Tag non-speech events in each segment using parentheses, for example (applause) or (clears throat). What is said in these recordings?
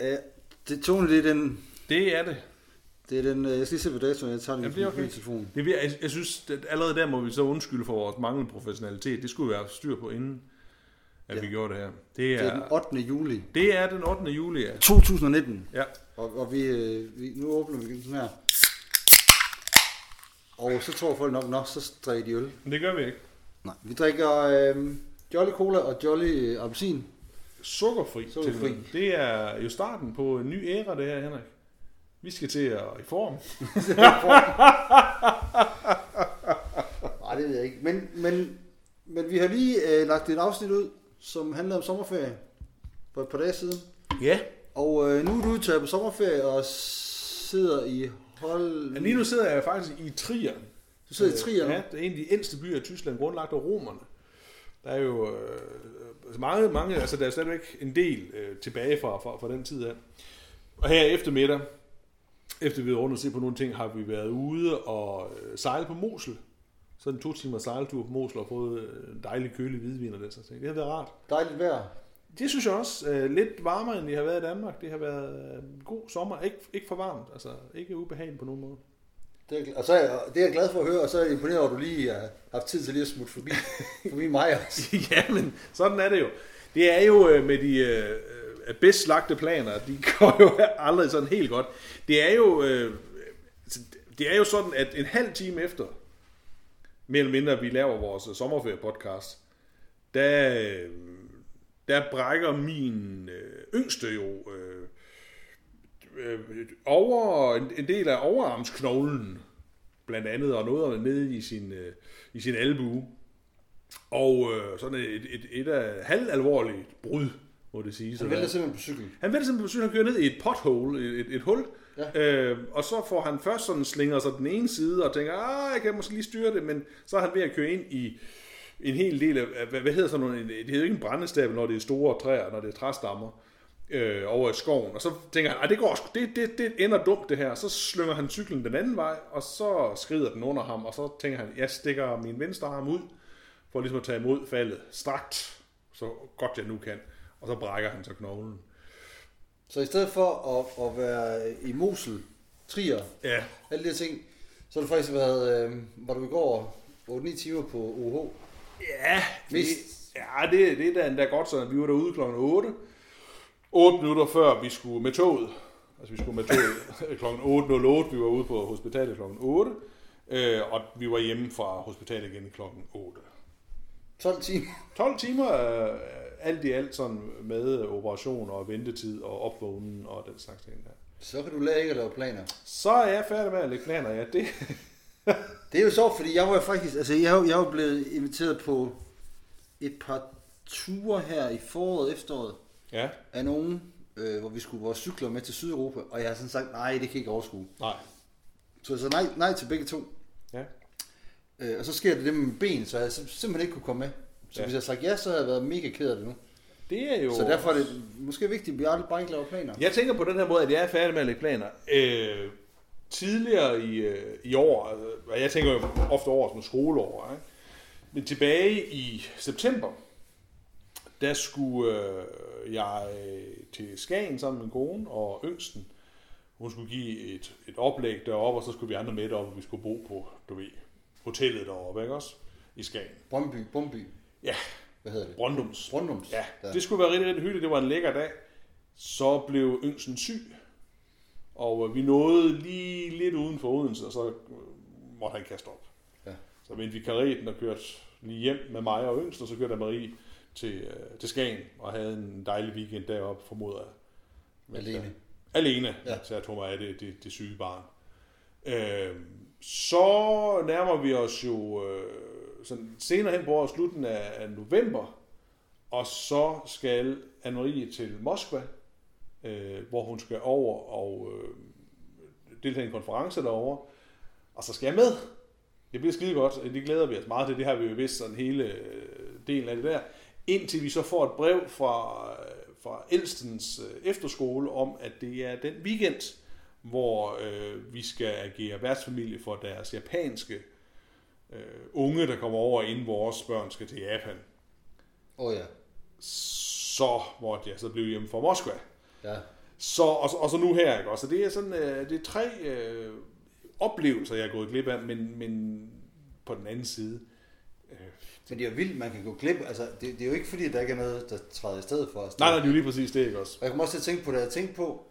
Ja, det, Tony, det er den... Det er det. Det er den, øh, jeg skal lige se på datoen, jeg tager den Jamen, det er okay. telefonen. det er, jeg, jeg synes, at allerede der må vi så undskylde for vores manglende professionalitet. Det skulle vi have styr på inden, at Ja. vi gjorde det her. Det Det er er, den 8. juli det er den 8. juli, ja. 2019. ja. Og, og vi, øh, vi, nu åbner vi sådan her. Og så tror folk nok, nok så drikker de øl. Men det gør vi ikke. Nej, vi drikker øh, Jolly Cola og Jolly øh, Appelsin. Sukkerfri. Sukkerfri. til- Det er jo starten på en ny æra, det her, Henrik. Vi skal til at (laughs) i form. Nej, det ved jeg ikke. Men, men, men vi har lige øh, lagt et afsnit ud, som handler om sommerferie for et par dage siden. Ja. Og øh, nu er du udtaget på sommerferie og sidder i hold... Men lige nu sidder jeg faktisk i Trier. Du sidder i Trier nu? Ja, det er en af de ældste byer i Tyskland, grundlagt af romerne. Der er jo øh, altså mange, mange, altså der er stadigvæk en del øh, tilbage fra, fra, fra den tid af. Og her eftermiddag, efter vi har rundt og se på nogle ting, har vi været ude og øh, sejle på Mosel. Så en to timer sejltur på Mosel og fået øh, en dejlig kølig hvidvin og den slags ting. Det har været rart. Dejligt vejr. Det synes jeg også. Øh, lidt varmere, end det har været i Danmark. Det har været en god sommer. Ikke, ikke for varmt. Altså ikke ubehageligt på nogen måde. Det er, og så er jeg, det er jeg glad for at høre, og så er jeg imponeret over, at du lige har haft tid til lige at smutte forbi, (laughs) forbi mig også. (laughs) ja, men sådan er det jo. Det er jo øh, med de øh, øh, bedst lagte planer, de (laughs) går jo aldrig sådan helt godt. Det er jo, øh, altså, det er jo sådan, at en halv time efter, mere eller mindre, vi laver vores sommerferie-podcast, der, øh, der brækker min øh, yngste jo øh, øh, over, en, en del af overarmsknoglen, blandt andet, og noget nede i sin, øh, i sin albue. Og øh, sådan et, et, et af halvalvorligt brud, må det sige. Han vælter simpelthen på cykel. Han vælter simpelthen på cykel, han kører ned i et pothole, et, et, et hul, Ja. øh, og så får han først sådan slinger sig den ene side, og tænker, ah, jeg kan måske lige styre det, men så er han ved at køre ind i en hel del af, hvad, hvad hedder sådan noget, det hedder jo ikke en brændestabel, når det er store træer, når det er træstammer, øh, over i skoven, og så tænker han, "Ej, det går sgu- det, det, det ender dumt det her, så slynger han cyklen den anden vej, og så skrider den under ham, og så tænker han, jeg stikker min venstre arm ud, for ligesom at tage imod faldet strakt, så godt jeg nu kan, og så brækker han så knoglen. Så i stedet for at, at være i Mosel, Trier, Ja, alle de her ting, så har du faktisk været, øh, var du i går 8-9 timer på OH. Ja, det, ja det, det er da endda godt, så vi var derude kl. 8. 8 minutter før vi skulle med toget. Altså vi skulle med toget (laughs) kl. 8.08. Vi var ude på hospitalet kl. 8. Øh, og vi var hjemme fra hospitalet igen kl. 8. 12 timer. (laughs) 12 timer øh, alt i alt sådan med operation og ventetid og opvågnen og den slags ting der. Så kan du lære ikke at lave planer. Så er jeg færdig med at lægge planer, ja. Det, (laughs) Det er jo sjovt, fordi jeg var faktisk, altså jeg, jeg er blevet inviteret på et par ture her i foråret efteråret ja, af nogen, øh, hvor vi skulle vores cykler med til Sydeuropa, og jeg har sådan sagt, nej, det kan jeg ikke overskue. nej. Så jeg sagde nej, nej til begge to. Ja. Øh, og så sker det det med ben, så jeg sim- simpelthen ikke kunne komme med. Så Ja. hvis jeg havde sagt ja, så havde jeg været mega ked af det nu. Det er jo... Så derfor er det måske vigtigt, at vi aldrig bare ikke laver planer. Jeg tænker på den her måde, at jeg er færdig med at lægge planer. Øh, tidligere i, øh, i år, altså, og jeg tænker jo ofte over som skoleår, ikke? men tilbage i september, der skulle øh, jeg til Skagen sammen med min kone og yngsten. Hun skulle give et, et oplæg deroppe, og så skulle vi andre med deroppe, og vi skulle bo på, du ved, hotellet deroppe, ikke også? I Skagen. Brøndby, Brøndby, Ja, hvad hedder det? Brøndums. Brøndums. Ja, det skulle være rigtig, rigtig hyggeligt. Det var en lækker dag. Så blev yngsten syg, og øh, vi nåede lige lidt uden for Odense, og så øh, måtte han kaste op. Ja. Så vendte vi kareten og kørte lige hjem med mig og yngst, og så kørte Marie til, øh, til Skagen, og havde en dejlig weekend deroppe, formoder jeg. Mens Alene. jeg- Alene, Ja. så jeg tog mig af det, det, det syge barn. Øh, så nærmer vi os jo øh, sådan senere hen på året, slutningen af, af november, og så skal Anne-Marie til Moskva, øh, hvor hun skal over og øh, deltage i en konference derovre, og så skal jeg med. Det bliver skide godt, det glæder vi os meget til, det har vi jo vidst sådan hele øh, delen af det der, indtil vi så får et brev fra, fra Elstens øh, efterskole om, at det er den weekend, hvor øh, vi skal agere værtsfamilie for deres japanske øh, unge, der kommer over, inden vores børn skal til Japan. Åh oh, ja. Så måtte jeg så blive hjemme fra Moskva. Ja. Så, og, så- og så nu her, ikke? Og Så det er sådan, øh, det er tre øh, oplevelser, jeg er gået glip af, men, men på den anden side, øh, Men det er jo vildt, man kan gå glip. Altså, det, det er jo ikke fordi, der ikke er noget, der træder i stedet for os. nej, nej, det er jo lige præcis det, ikke også? Og jeg kommer også til at tænke på, da jeg tænkte på,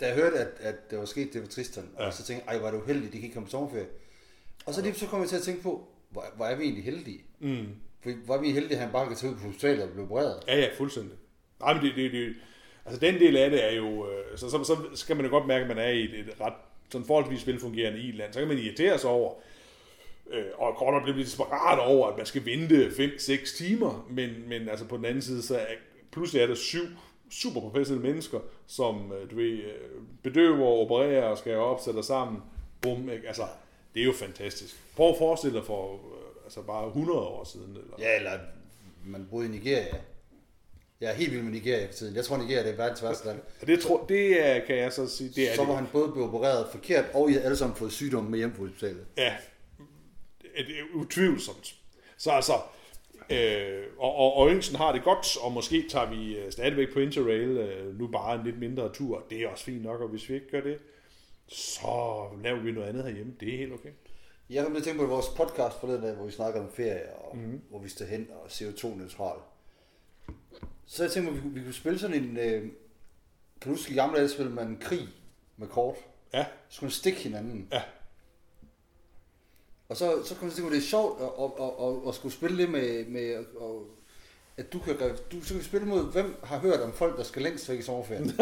da jeg hørte, at, at det var sket, det var Tristan, ja. Og så tænkte jeg, ej, var det uheldigt, de kan ikke komme på sommerferie. Og så lige så kom jeg til at tænke på, hvor, hvor er vi egentlig heldige? Mm. For hvor er vi heldige, at han bare kan tage ud på hospitalet og blive opereret? Ja, ja, fuldstændig. Nej, men det, det, det, altså den del af det er jo, øh, så, så, så skal man jo godt mærke, at man er i et, et ret sådan forholdsvis velfungerende i-land. Så kan man irritere sig over, og godt nok blive lidt desperat over, at man skal vente 5-6 timer, men, men altså på den anden side, så er, pludselig er der syv super professionelle mennesker, som øh, du ved, øh, bedøver, opererer og skal opsætte sammen. Bum, ikke? Altså, det er jo fantastisk. Prøv at forestille dig for øh, altså bare 100 år siden. Eller, Ja, eller man boede i Nigeria. Jeg er helt vild med Nigeria for tiden. Jeg tror, Nigeria det er verdens værste land. Og det, tror, det er, kan jeg så sige, det er så det. var han både blevet opereret forkert, og I havde alle sammen fået sygdom med hjem på hospitalet. Ja, det utvivlsomt. Så altså, øh, og, og, og har det godt, og måske tager vi øh, stadigvæk på Interrail, øh, nu bare en lidt mindre tur. Det er også fint nok, og hvis vi ikke gør det, så laver vi noget andet herhjemme. Det er helt okay. Jeg kom til at tænke på vores podcast forleden dag, hvor vi snakker om ferie, og mm. hvor vi står hen og CO2-neutral. Så jeg tænkte, at vi, kunne- vi kunne spille sådan en... Øh, kan du huske, i gamle dage spillede man krig med kort? Ja, Så skulle man stikke hinanden. ja, Og så, så kom jeg til at det er sjovt at, at, at, at, at skulle spille det med... med at, at du kan, du, så kan vi spille mod, hvem har hørt om folk, der skal længst væk i sommerferien? (laughs)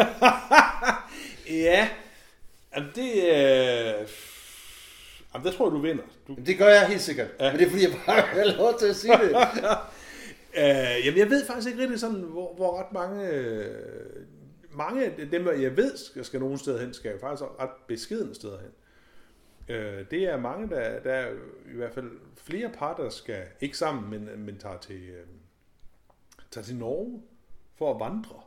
ja. Jamen, det. Øh, jamen, der tror jeg, du vinder. Du, Jamen, det gør jeg helt sikkert. Ja. Men det er fordi, jeg bare (laughs) har lov til at sige det. (laughs) Øh, jamen, jeg ved faktisk ikke rigtig sådan, hvor, hvor ret mange... Øh, mange af dem, jeg ved, skal, skal nogen steder hen, skal jo faktisk ret beskedende steder hen. Øh, det er mange, der, der er i hvert fald flere par, der skal, ikke sammen, men, men tager, til, øh, tager til Norge for at vandre.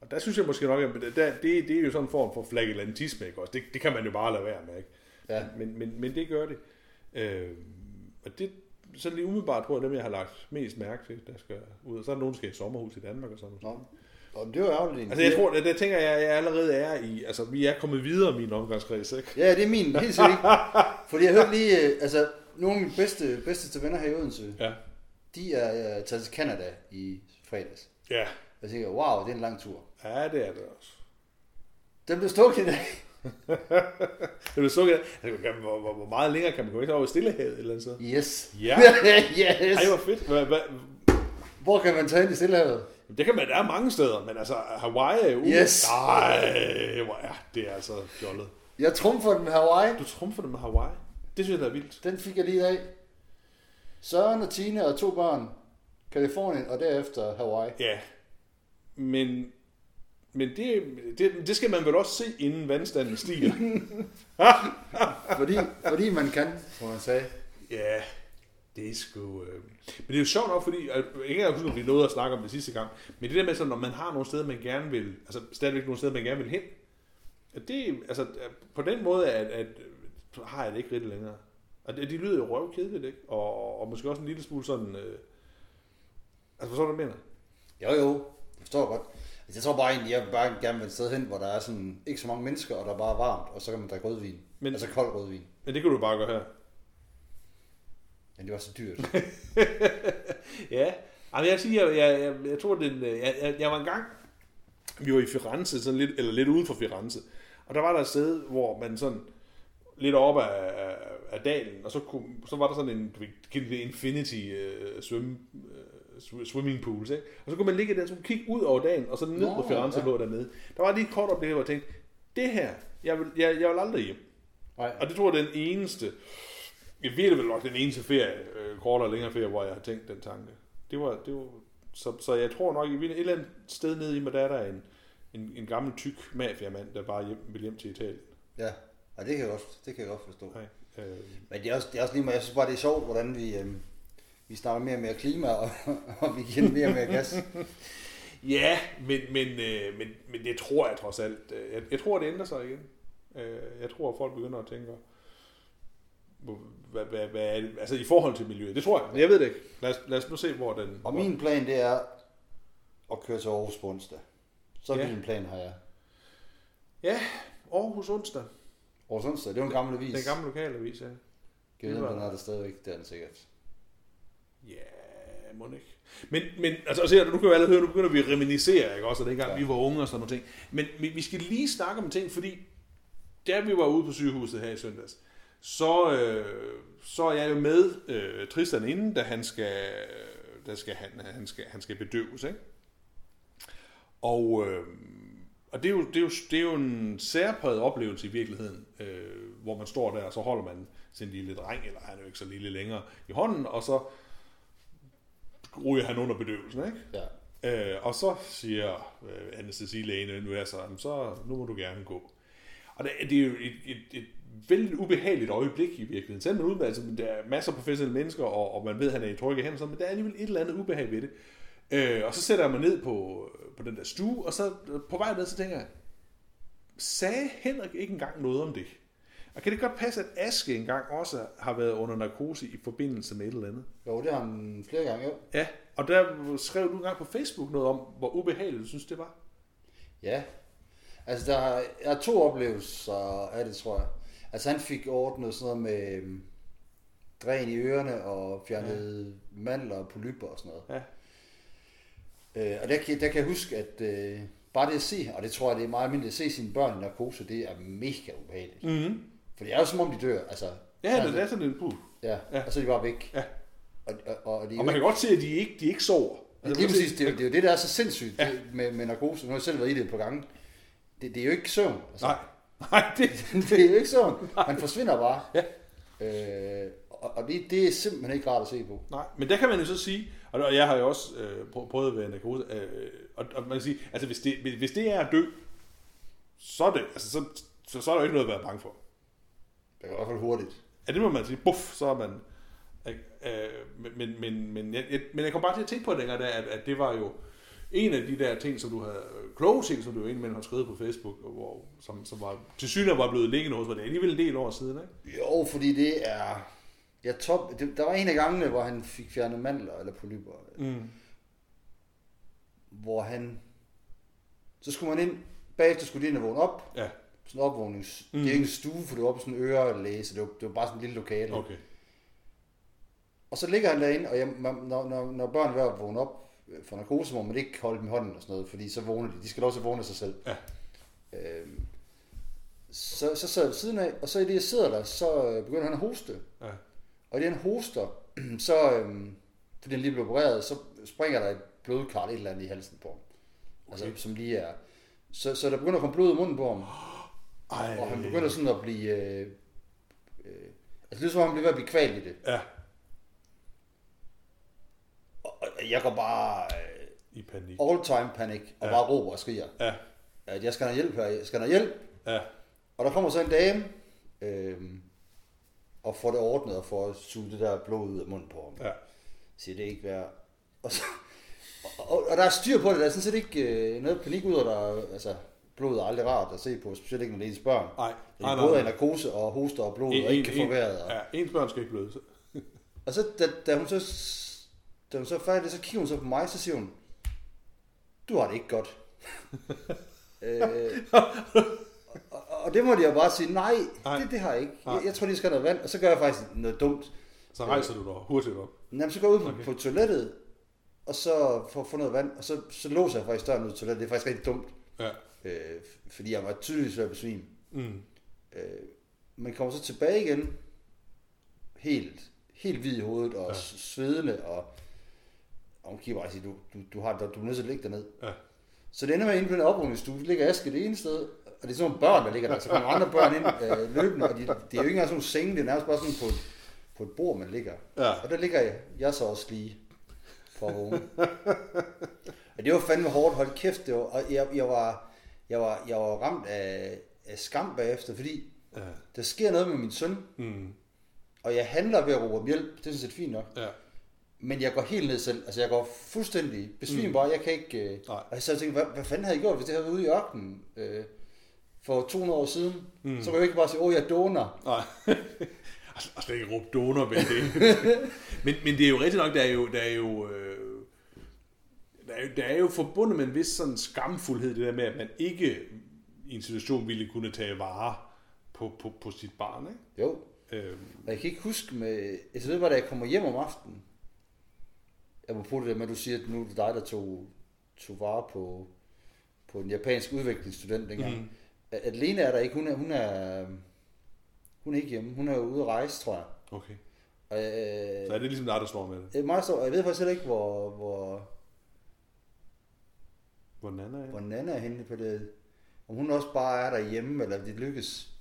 Og der synes jeg måske nok, at der, det, det er jo sådan en form for flagellantisme, ikke også? Det, det kan man jo bare lade være med, ikke? Ja. Men, men, men det gør det. Øh, og det, så lige umiddelbart tror jeg, dem jeg har lagt mest mærke til, der skal ud. Og så er der nogen, der skal i sommerhus i Danmark og sådan noget. Og det var ærgerligt. Altså jeg tror, der, der tænker jeg, jeg allerede er i, altså vi er kommet videre i min omgangskreds, ikke? Ja, det er min, helt sikkert. (laughs) Fordi jeg hørte lige, øh, altså nogle af mine bedste, bedste venner her i Odense, Ja. de er øh, taget til Canada i fredags. Ja. Jeg tænker, wow, det er en lang tur. Ja, det er det også. Den blev stukket i dag. Det er så altså, kan- hvor, hvor, hvor, meget længere kan man komme ikke over i Stillehavet et eller andet sted? Yes. Ja. (laughs) yes. Ej, hvor fedt. Hvor kan man tage ind i Stillehavet? Det kan man, der er mange steder, men altså Hawaii er jo... Yes. Nej, hvor er det er altså fjollet. Jeg trumfer den med Hawaii. Du trumfer det med Hawaii. Det synes jeg, der er vildt. Den fik jeg lige af. Søren og Tine og to børn. Kalifornien og derefter Hawaii. Ja, men, men det, det, det skal man vel også se, inden vandstanden stiger. (laughs) Fordi, fordi man kan, som man sagde. ja, det er sgu... Øh... Men det er jo sjovt nok, fordi... øh, Jeg kan ikke huske, om vi nåede at snakke om det sidste gang, men det der med, sådan, når man har nogle steder, man gerne vil... Altså stadigvæk nogle steder, man gerne vil hen. at Det, altså, på den måde, at, at så har jeg det ikke rigtig længere. Og det, de lyder jo røvkedeligt, ikke? Og, og måske også en lille smule sådan... Øh... Altså, forstår du, hvad jeg mener? Jo, jo. Jeg forstår godt. Altså, jeg tror bare egentlig, jeg vil bare gerne vil et sted hen, hvor der er sådan ikke så mange mennesker, og der er bare varmt, og så kan man drikke rødvin. Men- Altså kold rødvin. Men det kan du bare gøre her. Men det var så dyrt. (laughs) Ja, altså jeg siger, jeg, jeg, jeg, jeg tror, den, øh, jeg, jeg, jeg var engang, vi var i Firenze, sådan lidt, eller lidt ude for Firenze, og der var der et sted, hvor man sådan, lidt op af, af, af dalen, og så, kunne, så var der sådan en, det infinity uh, swim, uh, swimming pools, ikke? og så kunne man ligge der, så kunne kigge ud over dagen, og så ned på Firenze ja. lå dernede. Der var lige et kort oplevelse, hvor jeg tænkte, det her, jeg vil, jeg, jeg vil aldrig hjem. Nej. Og det tror jeg er den eneste, jeg ved det vel nok den eneste ferie, øh, kortere eller længere ferie, hvor jeg har tænkt den tanke. Det var, det var, så, så jeg tror nok, i et eller andet sted nede i mig, der er der en, en, en gammel tyk mafiamand, der bare hjem, vil hjem til Italien. Ja, og det kan jeg godt, det kan jeg godt forstå. Nej. Øh, Men det er også, det er også lige meget, jeg synes bare, det er sjovt, hvordan vi, øhm, vi snakker mere og mere klima, og, (laughs) og vi giver mere og mere gas. (laughs) ja, men, men, øh, men, men det tror jeg trods alt. øh, Jeg, jeg tror, det ændrer sig igen. Øh, jeg tror, at folk begynder at tænke, hvad, hvad, hvad er det? Altså i forhold til miljøet. Det tror jeg, jeg ved det ikke. Lad os, lad os nu se, hvor den... Og min plan, det er at køre til Aarhus på onsdag. Så er Ja. det en plan, har jeg. Ja, Aarhus onsdag. Aarhus onsdag, det var en gammel avis. Den gamle lokalavis, ja. Var- den er der stadigvæk, det er den sikkert. Ja, må ikke. Men, men altså, se, nu kan vi alle høre, nu begynder vi at reminiscere, ikke også, og dengang Ja. vi var unge og sådan nogle ting. Men vi, vi skal lige snakke om ting, fordi da vi var ude på sygehuset her i søndags, så, øh, så er jeg jo med øh, Tristan inden, da han skal, der skal, han, han, skal, han skal bedøves, ikke? Og, øh, og det, er jo, det, er jo, det er jo en særpræget oplevelse i virkeligheden, øh, hvor man står der, og så holder man sin lille dreng, eller han er jo ikke så lille længere, i hånden, og så ryger han under bedøvelsen, ikke? Ja. Øh, og så siger øh, anestesilægen, nu er så, "Jamen, så nu må du gerne gå. Og det, det er jo et, et, et vældig ubehageligt øjeblik i virkeligheden. Selvom man ud, altså, der er masser af professionelle mennesker, og, og man ved, at han er i trygge hænder, men der er alligevel et eller andet ubehag ved det. Øh, og så sætter jeg mig ned på, på den der stue, og så på vej ned, så tænker jeg, sagde Henrik ikke engang noget om det? Og kan det godt passe, at Aske engang også har været under narkose i forbindelse med et eller andet? Jo, det har han flere gange, jo. Ja, og der skrev du engang på Facebook noget om, hvor ubehageligt du synes, det var. Ja. Altså, der er, jeg har to oplevelser af det, tror jeg. Altså, han fik ordnet sådan noget med øhm, dræn i ørerne og fjernet ja. mandler og polypper og sådan noget. Ja. Øh, og der, kan- der kan jeg huske, at øh, bare det at se, og det tror jeg, det er meget almindeligt, at se sine børn i narkose, det er mega ubehageligt. Mm-hmm. For det er jo som om, de dør. Altså, Ja, så det er sådan en puh. Ja, Ja. og så er de bare væk. Ja. Og, og, og, de, Og man kan godt se, at de ikke, de ikke sover. Altså, lige præcis, det, er, det er jo det, der er så sindssygt Ja. det, med, med narkose. Nu har jeg selv været i det et par gange. Det, det er jo ikke søvn. Altså, Nej, nej, det, (laughs) det er jo ikke søvn. Man forsvinder bare. Ja. Øh, og det, det er simpelthen ikke rart at se på. nej. Men der kan man jo så sige, og jeg har jo også øh, prø- prøvet at være narkose, øh, og, og man kan sige, altså hvis det, hvis- det er at dø, så er det, altså så, så, så er der jo ikke noget at være bange for. Det er i hvert fald hurtigt. Ja, det må man sige. Buff, så er man... Øh, men, men, men, men, jeg, jeg, men jeg kom bare til at tænke på det dengang, at, at det var jo en af de der ting, som du havde, øh, kloge ting, som du indimellem har skrevet på Facebook, og hvor, som, som var, til synligheden var blevet liggende hos mig. Det er alligevel en del år siden, ikke? Jo, fordi det er... Jeg top, det, der var en af gangene, hvor han fik fjernet mandler eller polypper. Mm. Hvor han... Så skulle man ind... Bagefter skulle de ind og vågne op. Ja, Sådan en opvågnings... Mm. Det er ikke en stue, for det var på sådan en ørelæse. Det var, det var bare sådan en lille lokale. okay. Og så ligger han derinde, og jeg, når, når, når børn er at vågne op øh, for narkose, må man ikke holde dem i hånden og sådan noget, fordi så vågner de. De skal også vågne sig selv. Ja. Øhm, så, så sad jeg ved siden af, og så i det, jeg sidder der, så øh, begynder han at hoste. Ja. Og i det, han hoster, (clears throat) så, øhm, fordi han lige blev opereret, så springer der et blodkar et eller andet i halsen på ham. Altså, Okay. som lige er. Så, så der begynder at komme blod i munden på ham, (gasps) Ej. og han begynder sådan at blive... Øh, øh, altså, det er som om, han bliver ved at blive kvalt i det. Ja, Og, og jeg går bare øh, i panik. all time panik, og Ja. bare råber og skriger, Ja, at jeg skal have hjælp her, jeg skal have hjælp. ja, Og der kommer så en dame, øh, og får det ordnet, og får suget det der blod ud af munden på ham. ja. siger det er ikke værd. Og, så, og, og, der er styr på det, der er sådan set ikke øh, noget panik ud, og der er, altså, blodet er aldrig rart at se på, specielt ikke når det er ens børn. Nej, nej, nej, både af narkose og hoster og blod, og ikke kan få vejret. Og, Ja, ens børn skal ikke bløde. Og så, da, da, hun så, da hun så er færdig, så kigger hun så på mig, så siger hun, du har det ikke godt. (laughs) øh, og, og, det måtte jeg bare sige, nej, Nej. det, det har jeg ikke. Jeg, jeg tror, de skal have noget vand, og så gør jeg faktisk noget dumt. Så rejser du dig hurtigt op. Jamen, så går jeg ud på, Okay. på toilettet, og så får få noget vand, og så, så låser jeg faktisk døren ud til toilettet. Det er faktisk rigtig dumt, Ja. øh, fordi jeg var tydeligvis ved at besvime. Mm. Øh, men kommer så tilbage igen, helt, helt hvid i hovedet, og ja. svedende, og, bare og siger, du, du, du, har, du er nødt til at ligge derned. Ja. Så det ender med, inde på den oprydningsstue, ligger Aske det ene sted, og det er sådan nogle børn, der ligger der. Så kommer andre børn ind (laughs) øh, løbende, og de, det er jo ikke engang sådan nogle senge, det er nærmest bare sådan på et, på et bord, man ligger. Ja. Og der ligger jeg, jeg så også lige for vågne. og det var fandme hårdt, hold kæft, det var, og jeg, jeg, var, jeg, var, jeg var ramt af, af skam bagefter, fordi Ja. der sker noget med min søn, Mm. og jeg handler ved at råbe om hjælp, det er sådan set fint nok, Ja. Men jeg går helt ned selv, altså jeg går fuldstændig besvimbar, mm. jeg kan ikke, øh, Nej. og så tænkte jeg, hvad, hvad fanden havde jeg gjort, hvis det havde været ude i ørkenen øh, for 200 år siden, Mm. mm. så kan jeg ikke bare sige, åh, jeg doner. Nej. (laughs) og slet ikke råbe donor ved det. (laughs) men, men det er jo rigtigt nok, der er jo, der er jo, øh, der er, jo- der er jo forbundet med en vis sådan skamfuldhed, det der med, at man ikke i en situation ville kunne tage vare på, på, på sit barn, ikke? Jo, Øhm, og jeg kan ikke huske med... Altså, ved hvad, da jeg kommer hjem om aftenen, jeg må det der med, at du siger, at nu er det dig, der tog, tog vare på, på en japansk udviklingsstudent dengang. Mm. At Lena er der ikke, hun er, hun er, hun er ikke hjemme, hun er ude at rejse, tror jeg. okay. Og, øh, Så er det ligesom dig, der står med det. er så, og jeg ved faktisk heller ikke, hvor, hvor, Hvor Nana er. hvor Nana er henne på det. Om hun også bare er derhjemme, eller det lykkes.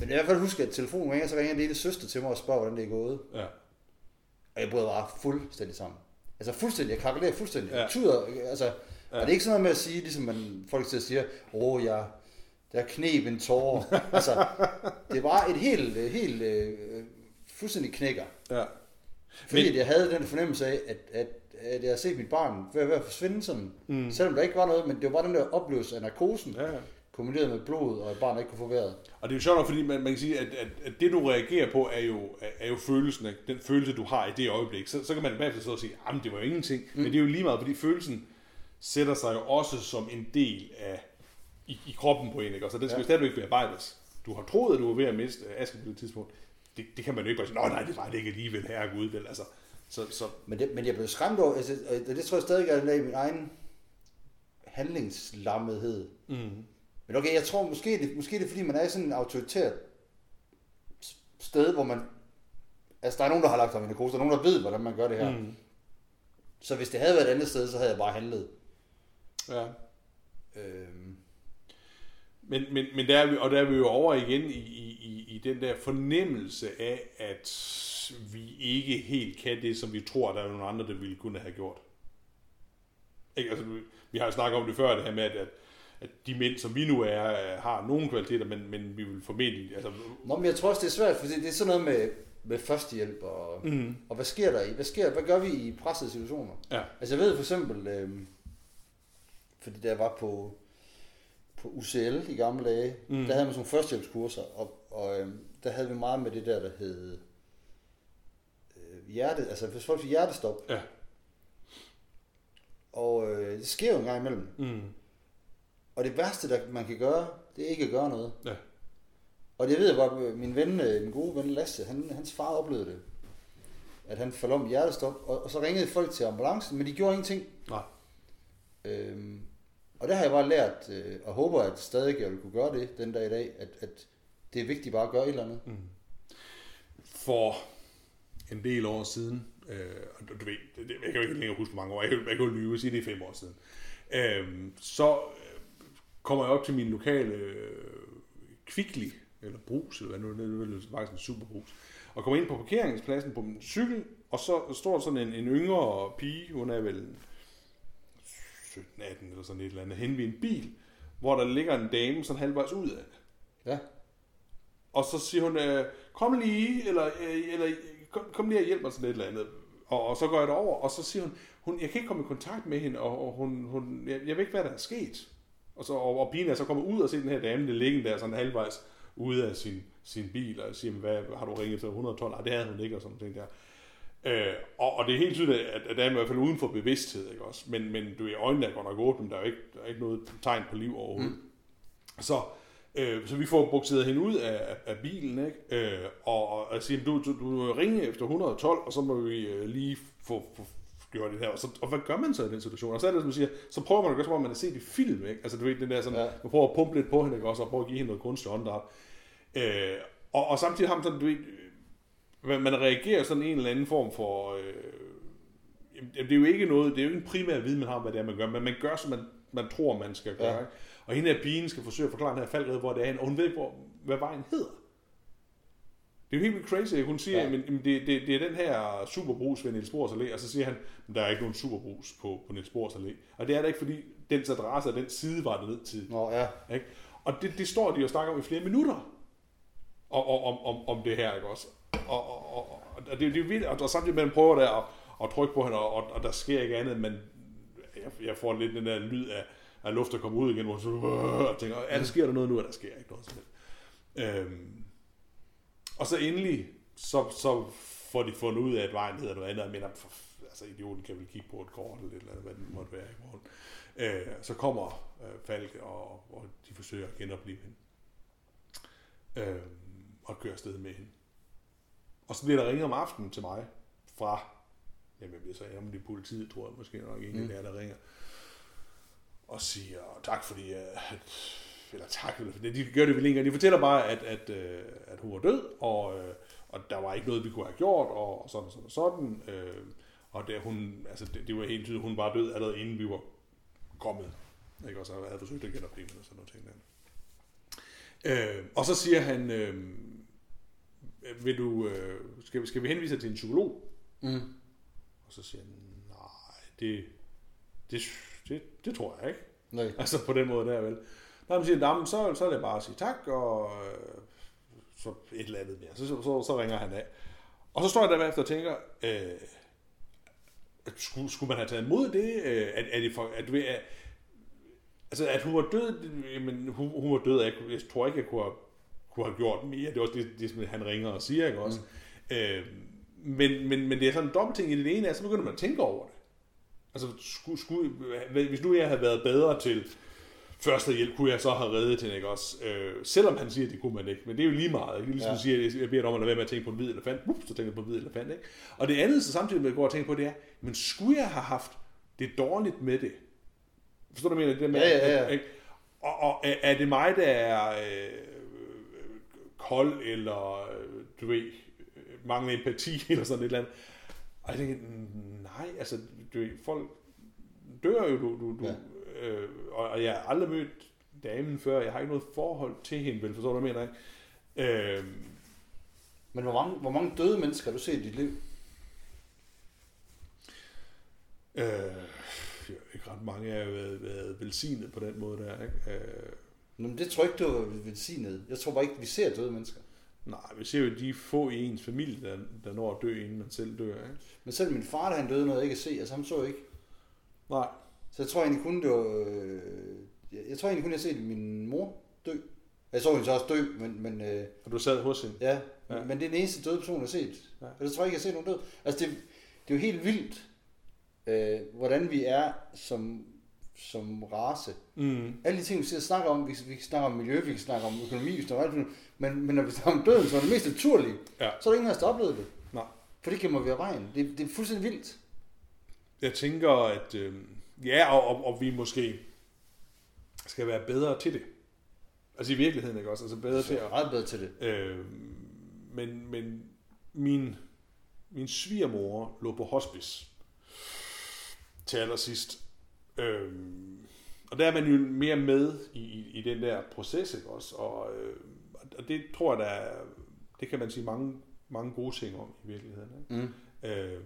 Men i hvert fald husker, at telefonen ringer, så ringer en lille søster til mig og spørger, hvordan det er gået. Ja. Og jeg bryder bare fuldstændig sammen. Altså fuldstændig, jeg kalkulerer fuldstændig. Ja. Tuder, altså, ja. og det er ikke sådan noget med at sige, ligesom man, folk til siger, åh, oh, jeg, der knep en tårer. (laughs) altså, det var et helt, øh, helt øh, fuldstændig knækker. ja. Fordi Men- Men, jeg havde den fornemmelse af, at, at, at jeg har set mit barn være ved at forsvinde sådan. Mm. Selvom der ikke var noget, men det var bare den der oplevelse af narkosen, ja. Kombineret med blod, og et barn der ikke kunne få vejret. Og det er jo sjovt, fordi man, man kan sige, at, at, at det du reagerer på, er jo, er, jo følelsen, af, den følelse, du har i det øjeblik. Så, så kan man bagefter så sige, at det var jo ingenting. Mm. Men det er jo lige meget, fordi følelsen sætter sig jo også som en del af i, i kroppen på en, ikke? Og så det skal ja. Jo stadigvæk bearbejdes. Du har troet, at du var ved at miste Aske på det tidspunkt. Det, det kan man jo ikke bare sige, nej, nej, det var det ikke alligevel, herre Gud, vel? Altså, så, så, Men, det, men jeg blev skræmt over, altså, og det tror jeg stadig er i min egen handlingslammethed. mm. Men okay, jeg tror måske, det, måske det er fordi, man er i sådan en autoritært s- sted, hvor man... Altså, der er nogen, der har lagt sig i narkose, der er nogen, der ved, hvordan man gør det her. Mm. Så hvis det havde været et andet sted, så havde jeg bare handlet. Ja. Øhm, Men, men, men der er vi, og der er vi jo over igen i, i, i, i den der fornemmelse af, at vi ikke helt kan det, som vi tror, der er nogle andre, der ville kunne have gjort. Ikke? Altså, vi- vi har jo snakket om det før, det her med, at, at, at de mænd, som vi nu er, øh, har nogle kvaliteter, men, men vi vil formentlig... Altså, Nå, men jeg tror også, det er svært, fordi det er sådan noget med, med førstehjælp, og, mm, og hvad sker der i? Hvad, sker, hvad gør vi i pressede situationer? ja, Altså jeg ved for eksempel, øhm, fordi da jeg var på, på UCL i gamle dage, Mm. der havde man sådan nogle førstehjælpskurser, og, og øhm, der havde vi meget med det der, der hed øh, hjerte, altså hvis folk fik hjertestop, ja, og øh, det sker jo en gang imellem. mm, Og det værste, der man kan gøre, det er ikke at gøre noget. ja, Og det ved jeg godt, øh, min ven, øh, min gode ven Lasse, han, hans far oplevede det. At han faldt om i hjertestop, og, og så ringede folk til ambulancen, men de gjorde ingenting. nej, Øhm, og der har jeg bare lært, øh, og håber, at stadig jeg vil kunne gøre det den dag i dag, at, at det er vigtigt bare at gøre et eller andet. Mm. for en del år siden, øh, og du, ved, det, det, jeg kan jo ikke længere huske, hvor mange år, jeg kan, jo lyve og sige, det er fem år siden, øh, så kommer jeg op til min lokale øh, kvikli, eller brus, eller hvad nu, det er det er faktisk en superbrus, og kommer ind på parkeringspladsen på min cykel, og så står der sådan en, en yngre pige, hun er vel 17-18 eller sådan et eller andet, hen ved en bil, hvor der ligger en dame sådan halvvejs ud af. Ja. Og så siger hun, øh, kom lige, eller, øh, eller kom, kom lige og hjælp mig sådan et eller andet. Og, og så går jeg derover, og så siger hun, hun, jeg kan ikke komme i kontakt med hende, og, og hun, hun, jeg, jeg ved ikke, hvad der er sket. Og, så, og, og pigen er så kommet ud og se den her dame, der ligger der sådan halvvejs ude af sin, sin bil, og siger, hvad, har du ringet til 112? Nej, det havde hun ikke, og sådan ting der. Øh, og, og det er helt tydeligt, at, at der er i hvert fald uden for bevidsthed, ikke også? Men, men du er i øjnene er godt nok åbne, der er jo ikke, der er ikke noget tegn på liv overhovedet. Mm. Så, øh, så vi får bukseret hende ud af, af, bilen, ikke? Øh, og, og siger, du, du, du ringer efter 112, og så må vi øh, lige få, få gjort det her. Og, så, og hvad gør man så i den situation? Og så er det, som du siger, så prøver man at gøre, som om man har set i film, ikke? Altså, du ved, den der sådan, ja. Man prøver at pumpe lidt på hende, ikke også? Og prøver at give hende noget kunstig åndedræt. Øh, og, og samtidig har man sådan, du ved, man, reagerer sådan en eller anden form for... Øh, jamen, det er jo ikke noget, det er jo ikke en primær viden, man har, hvad det er, man gør, men man gør, som man, man tror, man skal gøre. Ja. Ikke? Og hende her pigen skal forsøge at forklare den her faldrede, hvor det er og hun ved ikke, hvor, hvad vejen hedder. Det er jo helt vildt crazy. Hun siger, ja. Ja. men, men det, det, det, er den her superbrus ved Niels Bohrs Allé, og så siger han, men der er ikke nogen superbrus på, på Niels Bohrs Allé. Og det er der ikke, fordi den adresse er den side, var det ned til. Nå ja, Ikke? Og det, det står de og snakker om i flere minutter. Og, og, om, om, om det her, ikke også? Og, og, og, og det, det er jo vildt, og, og samtidig med, at man prøver der at, at trykke på hende, og, og, og der sker ikke andet, men jeg, jeg får lidt den der lyd af, af luft, der kommer ud igen, hvor så øh, og tænker, er der sker der noget nu, og der sker ikke noget helst. Øhm, og så endelig, så, så får de fundet ud af, at vejen hedder noget andet, jeg mener, for altså idioten kan vel kigge på et kort eller et eller andet, hvad det måtte være i morgen. Øh, så kommer øh, Falk, og, og de forsøger at genopleve hende. Øh, og kører afsted med hende. Og så bliver der ringet om aftenen til mig fra, jamen jeg bliver så om det er politiet, tror jeg måske nok en mm. der, der ringer, og siger tak fordi, øh, at, eller tak, eller, de gør det vel ikke, de fortæller bare, at, at, øh, at hun var død, og, øh, og der var ikke noget, vi kunne have gjort, og sådan og sådan og sådan, og det, hun, altså det, det var helt tydeligt, hun var død allerede inden vi var kommet, ikke? og så havde forsøgt at genopleve og sådan noget ting der. Øh, og så siger han, øh, vil du, øh, skal, skal vi henvise til en psykolog? Mm. Og så siger han, nej, det, det, det, det tror jeg ikke. Nej. Altså på den måde der, vel. Når han siger, så, så er det bare at sige tak, og øh, så et eller andet mere. Så, så, så, så ringer han af. Og så står jeg der efter og tænker, øh, skulle, skulle man have taget imod det? Øh, er, er det for, at, at, altså, at hun var død, men hun, hun var død, jeg, jeg tror ikke, jeg kunne have, kunne have gjort mere. Det er også det, det, han ringer og siger, ikke også? Mm. Øh, men, men, men det er sådan en dobbeltting i det ene, så begynder man at tænke over det. Altså, skulle, skulle, hvis nu jeg havde været bedre til første hjælp, kunne jeg så have reddet hende, ikke også? Øh, selvom han siger, at det kunne man ikke. Men det er jo lige meget. Ikke? Ligesom ja. siger, jeg beder dig om at lade være med at tænke på en hvid elefant. Ups, så tænker jeg på en hvid elefant. Ikke? Og det andet, så samtidig med, at jeg går og tænker på, det er, men skulle jeg have haft det dårligt med det? Forstår du, hvad jeg mener? Det med, ja, ja, ja. Ikke? Og, og er det mig, der er øh, kold, eller øh, du ved, mangler empati, (laughs) eller sådan et eller andet? Og jeg tænker, nej, altså, du ved, folk dør jo, du, du, du ja øh, og jeg har aldrig mødt damen før, jeg har ikke noget forhold til hende, vel, forstår du, hvad jeg mener, ikke? Øh, Men hvor mange, hvor mange døde mennesker har du set i dit liv? Øh, ikke ret mange har været, været velsignet på den måde der, ikke? Øh, men det tror jeg ikke, du er velsignet. Jeg tror bare ikke, vi ser døde mennesker. Nej, vi ser jo de få i ens familie, der, der når at dø, inden man selv dør. Ikke? Men selv min far, da han døde, noget jeg ikke at se. Altså, han så ikke. Nej. Så jeg tror egentlig kun, det var... Øh, jeg tror egentlig kun, jeg har set min mor dø. Jeg så hende så også dø, men... men øh, og du sad hos hende? Ja, ja, men det er den eneste døde person, jeg har set. Ja. Jeg tror ikke, jeg har set nogen død. Altså, det, det er jo helt vildt, øh, hvordan vi er som, som race. Mm. Alle de ting, vi sidder og snakker om, vi, vi kan snakke om miljø, vi kan snakke om økonomi, vi snakker om men, men når vi snakker om døden, så er det mest naturlige, ja. så er der ingen af os, der det. Nej. For det kan man være vejen. Det, det er fuldstændig vildt. Jeg tænker, at... Øh Ja, og, og, og vi måske skal være bedre til det. Altså i virkeligheden, ikke også? Altså bedre til at... Ret bedre til det. Øh, men, men min, min svigermor lå på hospice til allersidst. Øh, og der er man jo mere med i, i, i den der proces, ikke også? Og, øh, og det tror jeg, der er, det kan man sige mange, mange gode ting om i virkeligheden. Ikke? Mm. Øh,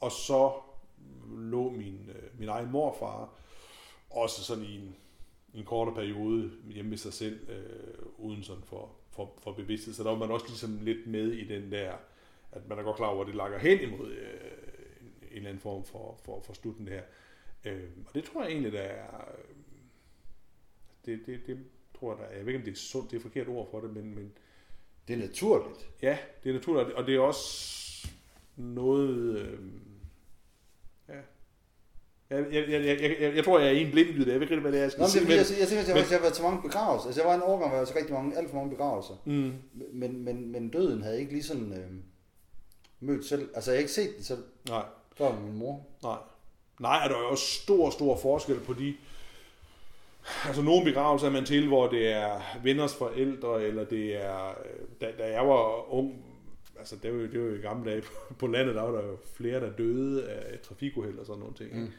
og så lå min, øh, min egen morfar også sådan i en, en kortere periode hjemme med sig selv, øh, uden sådan for, for, for bevidsthed. Så der var man også ligesom lidt med i den der, at man er godt klar over, at det lakker hen imod øh, en, en eller anden form for, for, for slutten her. Øh, og det tror jeg egentlig, der er... Det, det, det tror jeg, der er... Jeg ved ikke, om det er sundt, det er forkert ord for det, men... men det er naturligt. Ja, det er naturligt, og det er også noget... Øh, jeg, jeg, jeg, jeg, jeg, jeg tror, jeg er en blindgyde. Jeg ved ikke, hvad det er, jeg skal Nå. Men, jeg, jeg, jeg, jeg, jeg, jeg har været til mange begravelser. Altså, jeg var en årgang, hvor jeg var til rigtig mange, alt for mange begravelser. Mm. Men, men, men døden havde ikke lige sådan øh, mødt selv. Altså, jeg har ikke set det selv. Nej. Før min mor. Nej. Nej, er der jo også stor, stor forskel på de... Altså nogle begravelser er man til, hvor det er venners forældre, eller det er... Øh, da, da jeg var ung, altså det var jo, det var jo i gamle dage på, (laughs) på landet, der var der jo flere, der døde af trafikuheld og sådan nogle ting. Mm.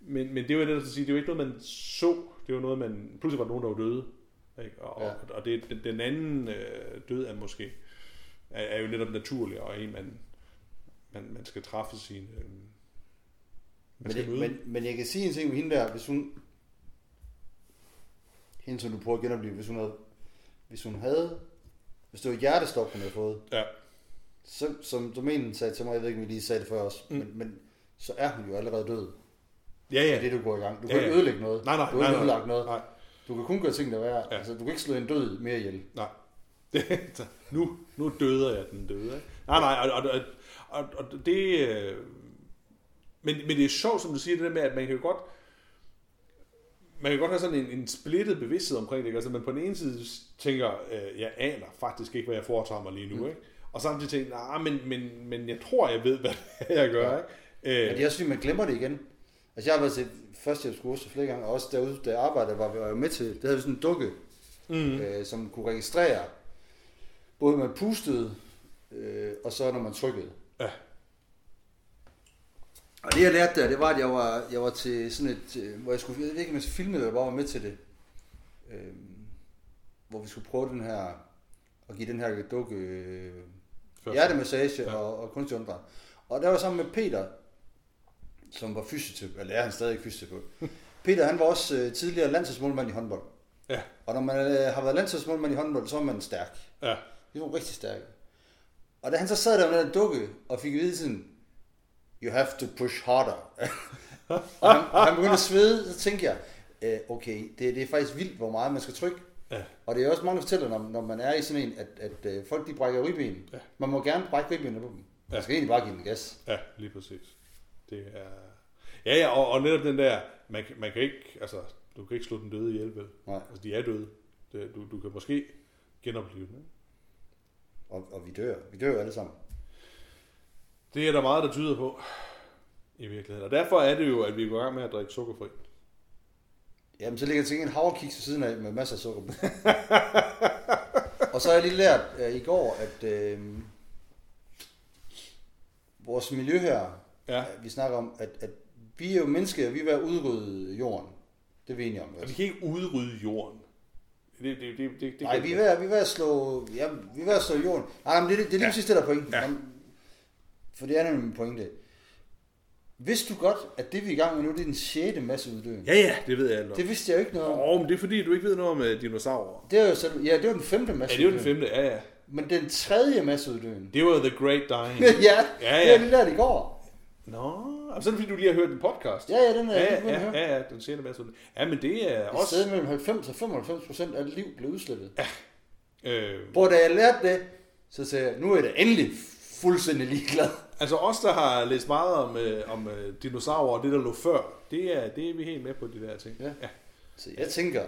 Men, men det var det, at sige, det var ikke noget, man så. Det var noget, man... Pludselig var der nogen, der var døde. Ikke? Og, ja. og det, den, den anden øh, død er måske er, er jo netop naturlig, og en, man, man, man skal træffe sin... Øh, men, det, men, men jeg kan sige en ting med hende der, hvis hun... Hende, som du prøver at genopleve, hvis hun havde, hvis hun havde, hvis det var hjertestop, hun havde fået, ja. Så, som domænen sagde til mig, jeg ved ikke, om vi lige sagde det før også, mm. men, men så er hun jo allerede død. Ja, ja. Det det, du går i gang. Du kan ja, ja. ikke ødelægge noget. Nej, nej, du har ikke ødelagt noget. Nej. Du kan kun gøre ting, der er. Ja. Altså, du kan ikke slå en død mere ihjel. Nej. (laughs) nu, nu døder jeg den døde. Ikke? Nej, nej, og, og, og, og det... Øh, Men, men det er sjovt, som du siger, det der med, at man kan jo godt, man kan godt have sådan en, en splittet bevidsthed omkring det. ikke? Altså, man på den ene side tænker, øh, jeg aner faktisk ikke, hvad jeg foretager mig lige nu. Mm. Ikke? Og samtidig tænker, nej, men, men, men jeg tror, jeg ved, (laughs) hvad jeg gør. Ikke? Øh, Men det er også fordi, man glemmer det igen. Altså jeg har været til førstehjælpskurser flere gange, og også derude, da jeg arbejdede, var vi var jo med til, det havde vi sådan en dukke, mm. øh, som kunne registrere, både når man pustede, øh, og så når man trykkede. Ja. Og det jeg lærte der, det var, at jeg var, jeg var til sådan et, øh, hvor jeg skulle, jeg ved ikke om jeg filmede, eller bare var med til det, øh, hvor vi skulle prøve den her, at give den her dukke øh. Hjertemassage Ja. og, og kunstig åndedræt. Og der var sammen med Peter, som var fysioterapeut, eller er han stadig fysioterapeut. (laughs) Peter, han var også øh, tidligere landsholdsmålmand i håndbold. Ja. Og når man øh, har været landsholdsmålmand i håndbold, så er man stærk. ja. Det var rigtig stærk. Og da han så sad der med den dukke, og fik at vide sådan, you have to push harder. (laughs) og, han, han begyndte at svede, så tænkte jeg, øh, okay, det, det er faktisk vildt, hvor meget man skal trykke. Ja. Og det er også mange, der fortæller, når, når man er i sådan en, at, at øh, folk de brækker ribben. Ja. Man må gerne brække ribbenene på dem. Ja. Man skal egentlig bare give den gas. Ja, lige præcis. Det er... Ja, ja, og, og netop den der, man, kan- man kan ikke, altså, du kan ikke slå den døde ihjel, vel? Nej. Altså, de er døde. Det, du, du kan måske genopleve dem. ikke? Og, og vi dør. Vi dør alle sammen. Det er der meget, der tyder på, i virkeligheden. Og derfor er det jo, at vi går i gang med at drikke sukkerfri. Jamen, så ligger jeg til en havrekiks ved siden af med masser af sukker på. og så har jeg lige lært uh, i går, at uh, vores miljø her, Ja. uh, vi snakker om, at, at vi er jo mennesker, vi er ved at udrydde jorden. Det er vi enige om. Og vi kan ikke udrydde jorden. Det, det, det, det, det Nej, vi er, ved, vi er ved at slå, ja, vi er ved at slå jorden. Nej, men det, det, det er lige Ja. præcis det, der er pointen. Ja. Jamen, For det er nemlig min pointe. Vidste du godt, at det vi er i gang med nu, det er den sjette masseuddøen? Ja, ja, det ved jeg om. Det vidste jeg jo ikke noget om. Åh, men det er fordi, du ikke ved noget om uh, dinosaurer. Det er jo så, ja, det var den femte Ja, det er masseuddøen. jo den femte, ja, ja. Men den tredje masseuddøen. Det var The Great Dying. ja, (laughs) Ja, ja, ja. det har jeg lige lært i går. Nå, og så er det fordi, du lige har hørt en podcast. Ja, ja, den er ja, jeg ja, lige høre. ja, ja, den sjette masse. Ja, men det er Et også... sted mellem 90 og 95 procent af liv blev udslettet. Ja. Øh, Hvor da jeg lærte det, så sagde jeg, nu er da endelig fuldstændig ligeglad. Altså os, der har læst meget om, øh, om øh, dinosaurer og det, der lå før, det er, det er vi helt med på, de der ting. Ja. ja. Så jeg tænker,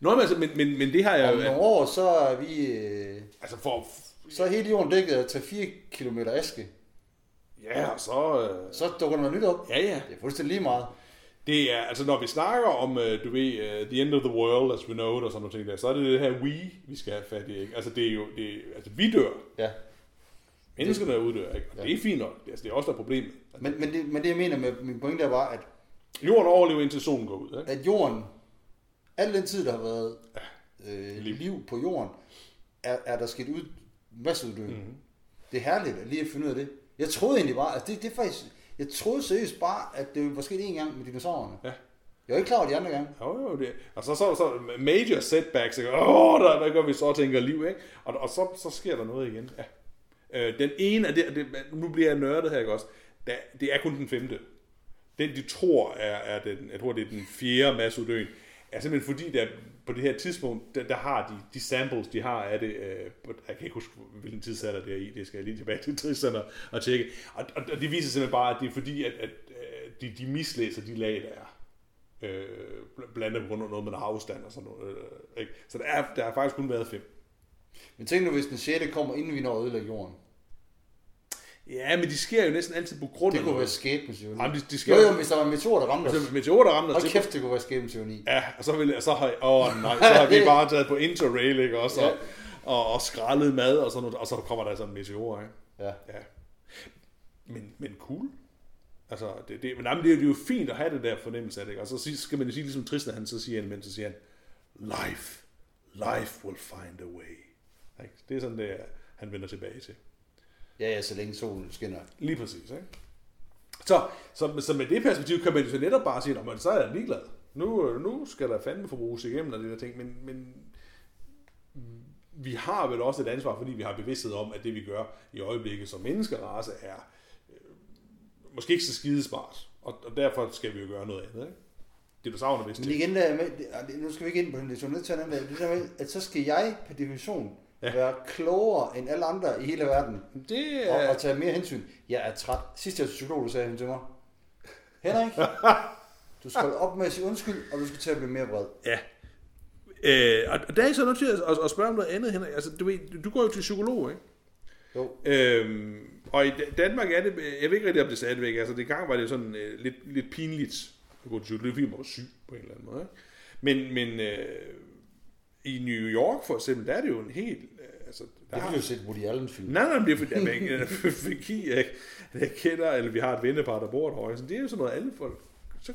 Nå, men, altså, men, men, men det har jeg om jo... nogle år, så er vi... Øh, Altså for... så er hele jorden dækket af 3-4 km aske. Ja, og så... Øh, Så dukker der noget nyt op. ja, ja. Det er fuldstændig lige meget. Det er, altså når vi snakker om, øh, du ved, uh, the end of the world as we know it, og sådan nogle ting der, så er det det her we, vi skal have fat i, ikke? Altså det er jo, det, er- altså vi dør, Ja. Menneskerne uddør, ikke? Og Ja. det er fint nok, altså, det er også der er problemet. Men, men, det, men det jeg mener med min pointe er bare, at, Jorden overlever indtil solen går ud, ikke? at jorden, al den tid, der har været øh, Liv. liv på jorden, er, er der sket ud, masseuddøen. Mhm. Mm-hmm. Det er herligt at lige at finde ud af det. Jeg troede egentlig bare, at det, det er faktisk, jeg troede seriøst bare, at det var sket en gang med dinosaurerne. Ja. Jeg var ikke klar over de andre gange. Jo, jo, det, og så, så, så major setbacks, ikke? Åh, der, der går vi så og tænker liv, ikke? Og, og så, så sker der noget igen, ja. Øh, den ene af det, det, nu bliver jeg nørdet her, ikke også? Da, det er kun den femte. Den, de tror, er, er den, jeg tror, det er den fjerde masseuddøen, er simpelthen fordi, der på det her tidspunkt, der, der har de, de samples, de har af det, øh, jeg kan ikke huske, hvilken tidsalder det er i, det skal jeg lige tilbage til tristerne og tjekke. Og, og, og det viser simpelthen bare, at det er fordi, at, at øh, de, de mislæser de lag, der er. Øh, blandt andet på grund af noget med afstand og sådan noget. Øh, ikke? Så der, er, der har faktisk kun været fem. Men tænk nu, hvis den sjette kommer, inden vi når at ødelægge jorden. Ja, men de sker jo næsten altid på grund Det af kunne være skæbnens ironi. Jamen, de, de sker Jo, jo, hvis der var en meteor, der ramte os. Altså, meteorer, der ramte os til. kæft, det kunne være skæbens ironi. Ja, og så, vil, så har, åh, nej, så har vi (laughs) bare taget på interrail, ikke også? Og, og, og skrællet mad og sådan noget, og så kommer der sådan en meteor, ikke? Ja. Ja. Men, men cool. Altså, det, det, men jamen, det, er, det jo fint at have det der fornemmelse af det, ikke? Og så skal man jo sige, ligesom Tristan, han så siger men så siger han, life, life will find a way. Ikke? Det er sådan, det er, han vender tilbage til. Ja, ja, så længe solen skinner. Lige præcis, ikke? Så, så, så med det perspektiv kan man jo så netop bare sige, at så er jeg ligeglad. Nu, nu skal der fandme forbruges igennem og det der ting, men, men vi har vel også et ansvar, fordi vi har bevidsthed om, at det vi gør i øjeblikket som menneskerace er øh, måske ikke så skidesmart, og, og derfor skal vi jo gøre noget andet, ikke? Dinosaurerne vidste Men det. igen, der, er med, det- det- nu skal vi ikke ind på den, det er nødt til at det, det der med, at så skal jeg per definition Ja. Være klogere end alle andre i hele verden. Det Og, er... og tage mere hensyn. Jeg er træt. Sidst jeg var psykolog, sagde han til mig. Henrik, (laughs) du skal op med at sige undskyld, og du skal til at blive mere vred. Ja. Øh, og der er så nødt til at, at, at spørge om noget andet, Henrik. Altså, du, ved, du går jo til psykolog, ikke? Jo. Øhm, og i Da- Danmark er det, jeg ved ikke rigtig, om det stadigvæk, altså det gang var det sådan øh, lidt, lidt pinligt at gå til psykolog, fordi man var syg på en eller anden måde. Ikke? Men, men øh, i New York for eksempel, der er det jo en helt, øh, altså, der Det har vi jo set Woody Allen film. Nej, nej, det er fordi, fordi jeg, jeg kender, eller vi har et vennepar, der bor derovre, så det er jo sådan noget, alle folk, så,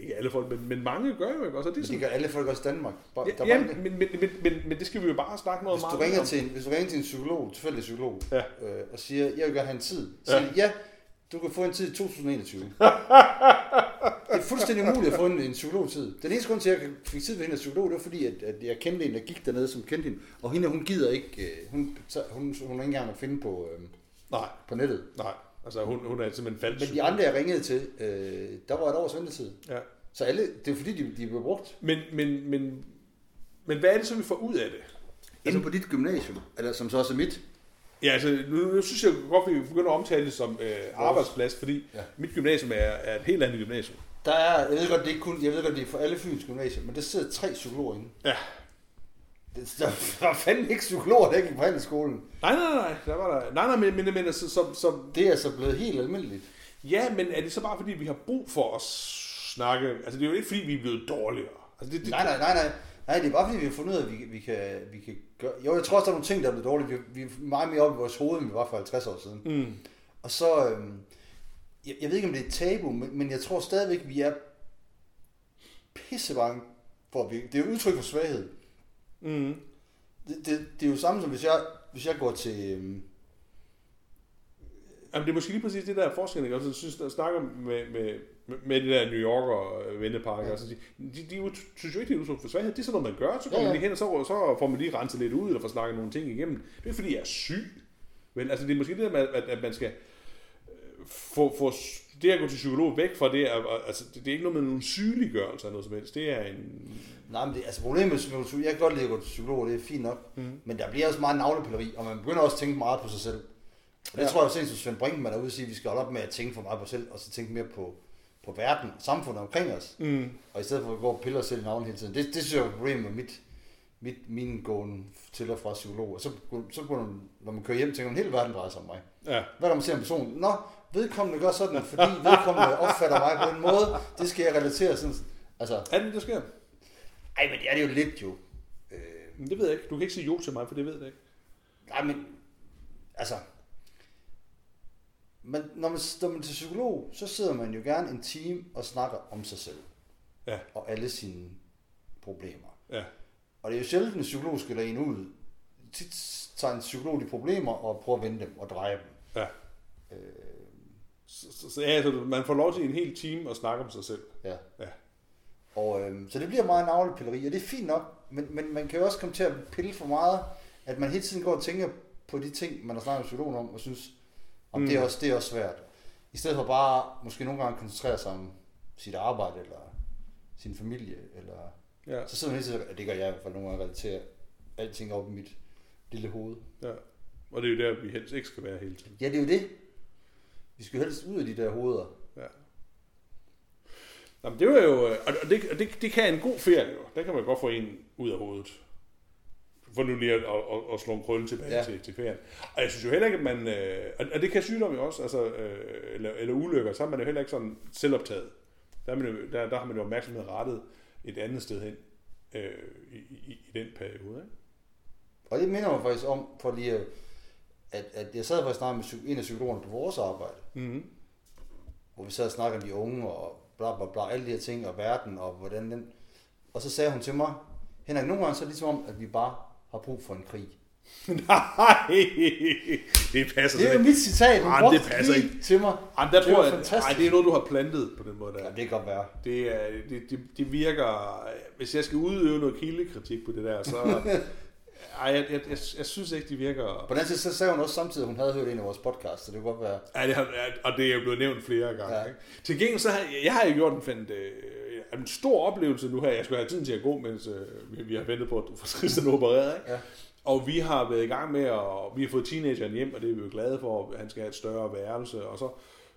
ikke alle folk, men, men mange gør jo ikke også, og det er Men det sådan, gør alle folk også i Danmark. Bare, ja, ja, men, men, men, men, men, det skal vi jo bare snakke noget Hvis du, ringer om. til en, hvis du ringer til en psykolog, tilfældig psykolog, Ja. øh, og siger, jeg vil gerne have en tid, så Ja. ja, du kan få en tid i 2021. (laughs) det er fuldstændig umuligt at få en, en psykologtid. Den eneste grund til, at jeg fik tid ved hende psykolog, det var fordi, at, at jeg kendte en, der gik dernede, som kendte hende. Og hende, hun gider ikke, øh, hun, hun, hun, hun er ikke engang at finde på, øh, Nej, på nettet. nej, altså hun, hun er simpelthen falsk. Men de andre, jeg ringede til, øh, der var et års ventetid. Ja. Så alle, det er fordi, de, de blev brugt. Men, men, men, men hvad er det så, vi får ud af det? Inde på dit gymnasium, eller som så også er mit. Ja, altså, nu, nu synes jeg godt, vi begynder at omtale det som øh, arbejdsplads, fordi ja. mit gymnasium er, er et helt andet gymnasium. Der er, jeg ved godt, det er ikke kun, jeg ved godt, det er for alle Fyns gymnasier, men der sidder tre psykologer inde. Ja. Det, (laughs) der var fandme ikke psykologer, der gik på handelsskolen. Nej, nej, nej, der var der. Nej, nej, men, men, men altså, som, som, Det er altså blevet helt almindeligt. ja, men er det så bare fordi, vi har brug for at snakke? Altså, det er jo ikke fordi, vi er blevet dårligere. Altså, det, det, Nej, nej, nej, nej. Nej, det er bare fordi, vi har fundet ud af, at vi, vi, kan, vi kan gøre... Jo, jeg tror også, der er nogle ting, der er blevet dårlige. Vi, vi er meget mere oppe i vores hoved, end vi var for 50 år siden. Mm. Og så... Øhm, jeg, jeg ved ikke, om det er et tabu, men, men jeg tror stadigvæk, vi er pissebange for, at vi, det er jo udtryk for svaghed. Mm. Det, det, det er jo samme som, hvis jeg, hvis jeg går til... Øhm, Jamen, det er måske lige præcis det der forskel, ikke? Altså, jeg synes, der snakker med, med, med det der New Yorker vennepark, ja. altså, de, de, de, synes jo ikke, det er udtryk for svaghed. Det er sådan noget, man gør, så kommer Ja, ja, ja. de hen, og så, så får man lige renset lidt ud, eller får snakket nogle ting igennem. Det er fordi jeg er syg. Vel, altså, det er måske det der med, at, at man skal øh, få, få det at gå til psykolog væk fra det, er, altså, det, det er ikke noget med nogen sygeliggørelse eller noget som helst. Det er en... nej, men det, altså problemet med psykolog, jeg kan godt lide at gå til psykolog, det er fint nok. Mm. Men der bliver også meget navlepilleri, og man begynder også at tænke meget på sig selv. Og det Ja. tror jeg, at Svend Brinkmann er ude og sige, at vi skal holde op med at tænke for meget på os selv, og så tænke mere på, på verden, samfundet omkring os. Mm. Og i stedet for at gå og pille os selv i navnet hele tiden. Det, det synes jeg er et problem med mit, mit, min gåen til og fra psykolog. Og så, så kunne man, når man kører hjem, tænker man, hele verden drejer sig om mig. Ja. Hvad er der, man ser en person? Nå, vedkommende gør sådan, fordi vedkommende opfatter mig på en måde. Det skal jeg relatere sådan. Altså, Er det, der sker? ej, men det er det jo lidt jo. Øh, Men Det ved jeg ikke. Du kan ikke sige jo til mig, for det ved jeg ikke. nej, men altså, men når man, når man er til psykolog, så sidder man jo gerne en time og snakker om sig selv. Ja. Og alle sine problemer. Ja. Og det er jo sjældent, en psykolog skiller en ud. Tit tager en psykolog de problemer og prøver at vende dem og dreje dem. Ja. Øh, Så, så, så, ja, så man får lov til en hel time at snakke om sig selv. ja. Ja. Og, øhm, så det bliver meget navlepilleri, og det er fint nok, men, men man kan jo også komme til at pille for meget, at man hele tiden går og tænker på de ting, man har snakket med psykologen om, og synes, om mm. det, er Mm. også, det er også svært. I stedet for bare måske nogle gange koncentrere sig om sit arbejde, eller sin familie, eller... Ja. Så sidder man hele tiden, og det gør jeg i hvert fald nogle gange, relatere alting op i mit lille hoved. ja. Og det er jo der, vi helst ikke skal være hele tiden. Ja, det er jo det. Vi skal jo helst ud af de der hoveder. Ja. Jamen, det var jo, og og det, og det, det kan en god ferie jo. Der kan man godt få en ud af hovedet. For nu lige at, at, at, at slå en krølle tilbage Ja. til, til ferien. Og jeg synes jo heller ikke, at man, øh, og- det kan sygdom jo også, altså, øh, eller, eller ulykker, så er man jo heller ikke sådan selvoptaget. Der, er man jo, der, der har man jo opmærksomhed rettet et andet sted hen øh, i, i, i den periode. Ikke? Og det minder mig faktisk om, for lige at, at, jeg sad faktisk snart med en af psykologerne på vores arbejde, Mm-hmm. hvor vi sad og snakkede om de unge og bla bla bla, alle de her ting, og verden, og hvordan den... Og så sagde hun til mig, Henrik, nogle gange så er det ligesom om, at vi bare har brug for en krig. (laughs) Nej, det passer Det er jo mit citat, hun brugte det passer ikke. til mig. Jamen, der Det tror jeg, fantastisk. ej, det er noget, du har plantet på den måde der. Ja, det kan godt være. Det, er, det, det, det virker... Hvis jeg skal udøve noget kildekritik på det der, så... (laughs) ej, jeg, jeg, jeg, jeg synes ikke, det virker... På den side, så sagde hun også samtidig, at hun havde hørt en af vores podcasts, så det kunne godt være... Ja, det har, og det er jo blevet nævnt flere gange. Ja. Ikke? Til gengæld så har jeg, har jo gjort en, fandt, øh, en stor oplevelse nu her. Jeg skulle have tiden til at gå, mens øh, vi, vi har ventet på, at du får Tristan opereret. Ikke? Ja. Og vi har været i gang med, at vi har fået teenageren hjem, og det er vi jo glade for, at han skal have et større værelse, og så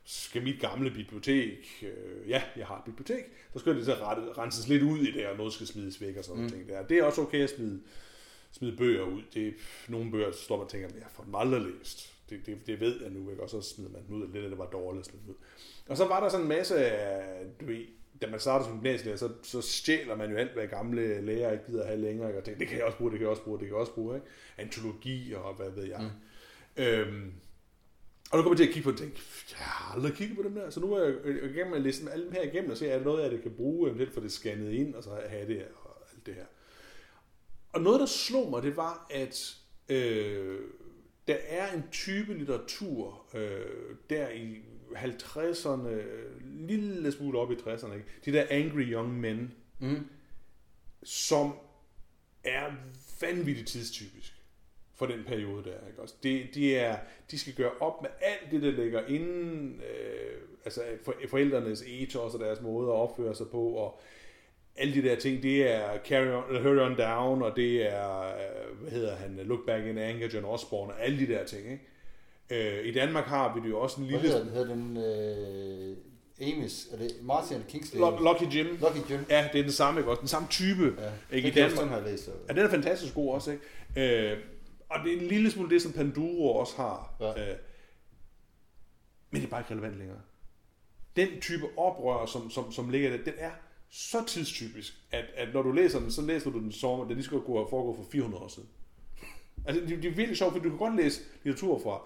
skal mit gamle bibliotek, øh, ja, jeg har et bibliotek, så skal det så rette, renses lidt ud i det, og noget skal smides væk og sådan mm. noget. Der. Det er også okay at smide, smide bøger ud. Det er nogle bøger, står man og tænker, jeg får dem aldrig læst. Det, det, det ved jeg nu, ikke? og så smider man dem ud, lidt af det var dårligt smidt ud. Og så var der sådan en masse af, du ved, da man starter som gymnasielærer, så, så stjæler man jo alt, hvad gamle lærer ikke gider have længere, ikke? og tænker, det kan jeg også bruge, det kan jeg også bruge, det kan jeg også bruge, ikke? Antologi og hvad ved jeg. Mm. Øhm, og nu kommer jeg til at kigge på det og tænke, jeg har aldrig kigget på dem der, så nu er jeg igennem at læse alle dem her igennem og se, er der noget, jeg det kan bruge, eventuelt for det scannet ind, og så have det og alt det her. Og noget, der slog mig, det var, at øh, der er en type litteratur øh, der i 50'erne, lille smule op i 60'erne, ikke? de der angry young men, mm. som er vanvittigt tidstypisk for den periode der. Ikke? Også det, de, er, de skal gøre op med alt det, der ligger inden, øh, altså for, forældrenes ethos og deres måde at opføre sig på, og alle de der ting, det er Carry on, Hurry On Down, og det er, øh, hvad hedder han, Look Back in Anger, John Osborne, og alle de der ting. Ikke? Øh, I Danmark har vi det jo også en lille... Hvad hedder, hedder den? Øh, Amis, er det Martin eller Kingsley? Lucky Jim. Lucky Jim. Ja, det er den samme, ikke også? Den samme type. Ja, ikke? I Danmark. Den har læst. Ja, den er fantastisk god også, ikke? Øh, og det er en lille smule det, som Panduro også har. Ja. Øh, men det er bare ikke relevant længere. Den type oprør, som, som, som ligger der, den er så tidstypisk, at, at når du læser den, så læser du den som, at det lige skal gå foregå for 400 år siden. Altså, det, det er virkelig sjovt, for du kan godt læse litteratur fra,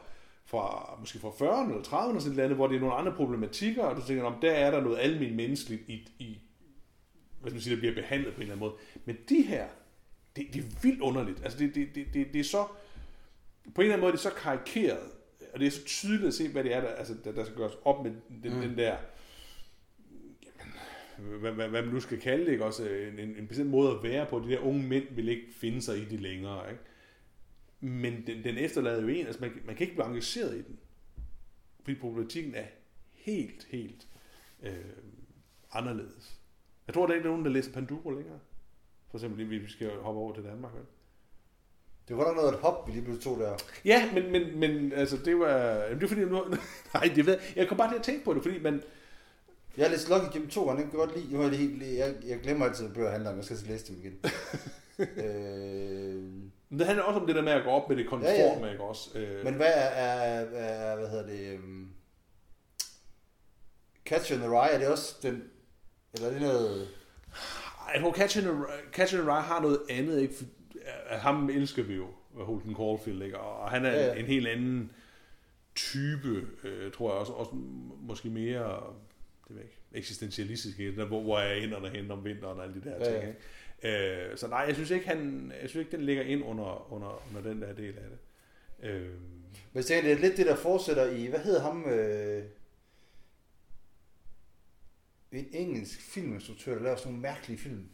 fra måske fra 40'erne eller 30'erne sådan et andet, hvor det er nogle andre problematikker, og du tænker, om der er der noget almindeligt menneskeligt i, i hvad skal man sige, der bliver behandlet på en eller anden måde. Men de her, det, det er vildt underligt. Altså, det, det, det, det, det er så, på en eller anden måde, det er så karikeret, og det er så tydeligt at se, hvad det er, der, altså, der, der skal gøres op med den, mm. den der, hvad, hvad, hvad man nu skal kalde det, ikke? Også en, en, en bestemt måde at være på. De der unge mænd vil ikke finde sig i det længere, ikke? Men den, den efterlader jo en, altså man, man kan ikke blive engageret i den. Fordi problematikken er helt, helt øh, anderledes. Jeg tror, der er ikke nogen, der læser Panduro længere. For eksempel, vi skal hoppe over til Danmark. Vel? Det var godt noget et hop, vi lige blev to der. Ja, men, men, men altså, det var... Det er fordi, nu, (laughs) nej, det ved jeg. kom bare til at tænke på det, fordi man... Jeg har læst Lucky Jim 2 gange, jeg kan godt lide. Nu er det helt, jeg, jeg glemmer altid, at bøger handler om. Jeg skal læse dem igen. (laughs) øh... Men det handler også om det der med at gå op med det konforme, ja, ja. ikke også? Øh... Men hvad er, er, er, hvad hedder det... Um... Catch in the Rye, er det også den... Eller er det noget... Jeg tror, Catch in the, Catch in the Rye har noget andet, ikke? For, ham elsker vi jo, Holden Caulfield, ikke? Og han er ja, ja. en helt anden type, øh, tror jeg også, også måske mere det ved ikke, eksistentialistisk, der, hvor, hvor er hænderne hen om vinteren og alle de der ja, ting. Ikke? Øh, så nej, jeg synes ikke, han, jeg synes ikke, den ligger ind under, under, under den der del af det. Øh, Men det er lidt det, der fortsætter i, hvad hedder ham, øh, en engelsk filminstruktør, der laver sådan nogle mærkelige film.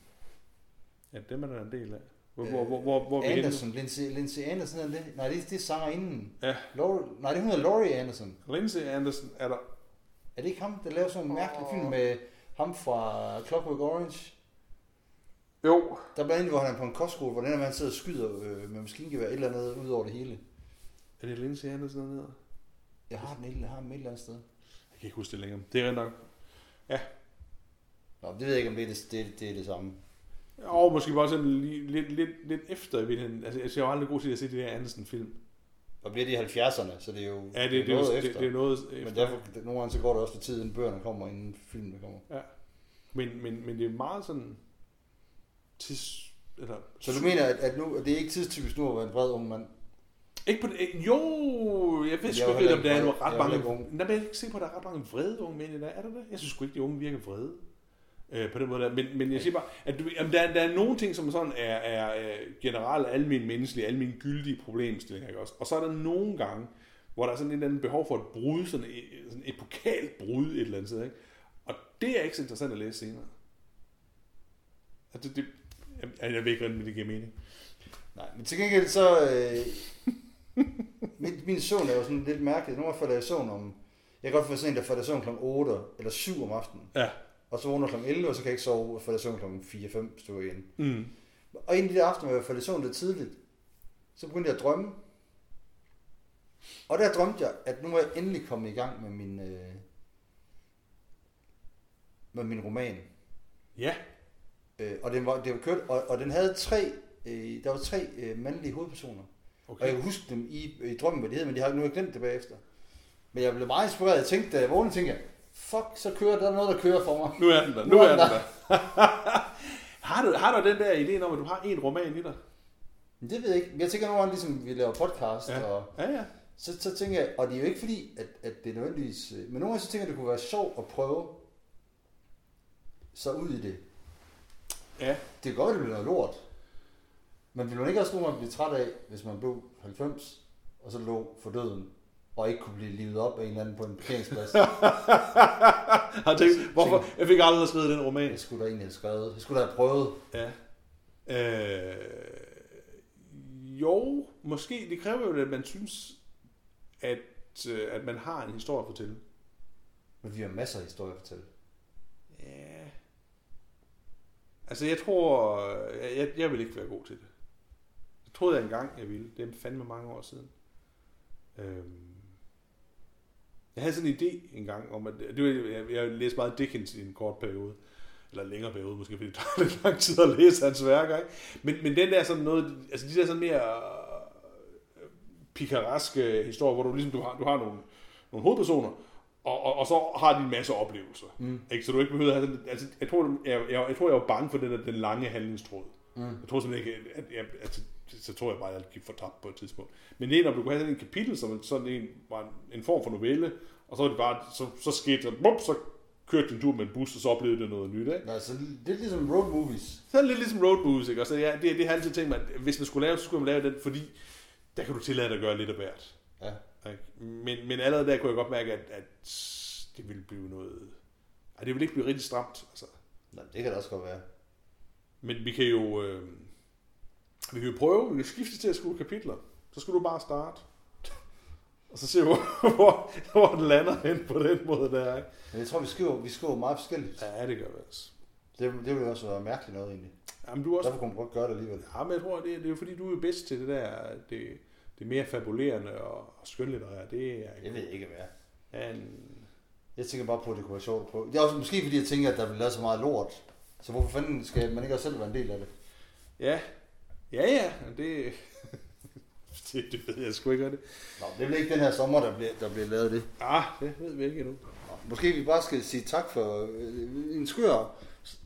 Ja, dem er der en del af. Hvor, hvor, hvor, hvor, hvor Anderson, Lindsay, Lindsay Anderson er det? Nej, det, det er sangerinden. Ja. Laurie, nej, det hun hedder Laurie Anderson. Lindsay Anderson er der. Er det ikke ham, der laver sådan en mærkelig film med ham fra Clockwork Orange? Jo. Der er blandt andet, hvor han er på en kostskole, hvor den man sidder og skyder øh, med maskingevær et eller andet ud over det hele. Er det Lindsay Anderson dernede? Jeg har den et, jeg har den et eller andet sted. Jeg kan ikke huske det længere. Det er rent nok. Ja. Nå, det ved jeg ikke, om det er det, det, det, er det samme. Og måske bare sådan lidt, lidt, lidt, lidt efter i virkeligheden. Altså, jeg ser jo aldrig god til at se de der Andersen-film. Og bliver de 70'erne, så det er jo ja, det, det, noget det, efter. Det, det, er noget efter. Men derfor, nogle gange så går det også for tid, inden bøgerne kommer, inden filmen kommer. Ja. Men, men, men det er meget sådan... Tids, eller, så du mener, at, at, nu, at det er ikke tidstypisk nu at være en bred ung mand? Ikke på det, jo, jeg ved sgu ikke, om der er ret mange... Nej, men jeg er ikke sikker på, at der er ret mange vrede unge mænd i dag. Er der det? Jeg synes sgu ikke, de unge virker vrede øh, på den måde der. Men, men jeg siger bare, at du, jamen, der, der er nogle ting, som sådan er, er generelt almindelige menneskelige, almindelige gyldige problemstillinger, ikke også? Og så er der nogle gange, hvor der er sådan et eller andet behov for et brud, sådan et, sådan et pokalt brud et eller andet sted, ikke? Og det er ikke så interessant at læse senere. Altså, det, jeg, jeg ved ikke, hvordan det giver mening. Nej, men til gengæld så... Øh, (laughs) min, min søvn er jo sådan lidt mærkelig. Nu falder jeg i søvn om... Jeg kan godt få sådan en, der falder i søvn kl. 8 eller 7 om aftenen. Ja. Og så vågner kl. 11, og så kan jeg ikke sove, for jeg søvn kl. 4-5 stykker igen. Mm. Og en af de aftener, hvor jeg faldt i søvn lidt tidligt, så begyndte jeg at drømme. Og der drømte jeg, at nu var jeg endelig kommet i gang med min, øh, med min roman. Ja. Øh, og den var, det var kørt, og, og den havde tre, øh, der var tre øh, mandlige hovedpersoner. Okay. Og jeg kan huske dem i, i drømmen, hvad de hed, men de har nu jeg glemt det bagefter. Men jeg blev meget inspireret. Jeg tænkte, da jeg vågnede, tænkte jeg, fuck, så kører der er noget, der kører for mig. Nu er den der. Nu, nu er den der. der. (laughs) har, du, har du den der idé om, at du har en roman i dig? Det ved jeg ikke. Jeg tænker nogle gange, ligesom vi laver podcast, Ja. og Ja, ja. så, så tænker jeg, og det er jo ikke fordi, at, at det er nødvendigvis, øh, men nogle gange så tænker jeg, at det kunne være sjovt at prøve så ud i det. Ja. Det kan godt, være, det bliver noget lort, men vil man ikke også nogle gange blive træt af, hvis man blev 90, og så lå for døden, og ikke kunne blive livet op af en eller anden på en parkeringsplads? (laughs) Har tænkt, hvorfor? Jeg fik aldrig skrevet den roman. Det skulle der egentlig have skrevet. Det skulle der have prøvet. Ja. Øh, jo, måske. Det kræver jo, at man synes, at, øh, at man har en historie at fortælle. Men vi har masser af historier at fortælle. Ja. Altså, jeg tror... Jeg, jeg, jeg vil ikke være god til det. Jeg troede jeg engang, jeg ville. Det er fandme mange år siden. Øhm. Jeg havde sådan en idé engang om, at det var, jeg, jeg læste meget Dickens i en kort periode. Eller længere periode, måske, fordi det tager (laughs) lidt lang tid at læse hans værker. Ikke? Men, men den der sådan noget, altså de der sådan mere øh, pikaraske historier, hvor du ligesom, du har, du har nogle, nogle hovedpersoner, og, og, og så har de en masse oplevelser. Mm. Ikke? Så du ikke behøver at have sådan, altså, jeg tror, jeg, jeg, jeg tror, jeg var bange for den, der, den lange handlingstråd. Mm. Jeg tror simpelthen ikke, at jeg, altså, så tror jeg bare, at jeg gik fortabt på et tidspunkt. Men det er, når du kunne have sådan en kapitel, som sådan en, var en, en form for novelle, og så var det bare, så, så skete der, bup, så kørte en tur med en bus, og så oplevede du noget nyt, ikke? Altså, det er ligesom road movies. Så er det lidt ligesom road movies, ikke? Og så ja, det, det har jeg altid tænkt mig, at hvis man skulle lave, så skulle man lave den, fordi der kan du tillade dig at gøre lidt af hvert. Ja. Ikke? Men, men allerede der kunne jeg godt mærke, at, at det ville blive noget... Ej, det ville ikke blive rigtig stramt. Altså. Nå, det kan det også godt være. Men vi kan jo... Øh, vi kan prøve, vi kan skifte til at skrive kapitler. Så skal du bare starte. Og så se, hvor, (laughs) hvor, hvor den lander hen på den måde der. Ikke? Men jeg tror, vi skriver, vi skriver meget forskelligt. Ja, det gør vi altså. Det, det vil også være mærkeligt noget egentlig. Jamen, du er også... Derfor kunne man godt gøre det alligevel. Ja, men jeg tror, det, det er jo fordi, du er bedst til det der, det, det mere fabulerende og, og skønlitterære. Det er Jeg ved ikke, hvad Ja, en, Jeg tænker bare på, at det kunne være sjovt at prøve. Det er også måske fordi, jeg tænker, at der bliver lavet så meget lort. Så hvorfor fanden skal man ikke også selv være en del af det? ja, ja, ja, det, (laughs) det, det ved jeg sgu ikke det. Nå, det bliver ikke den her sommer, der bliver, der bliver lavet det. Ah, det ved vi ikke endnu. Nå, Måske vi bare skal sige tak for øh, en skør,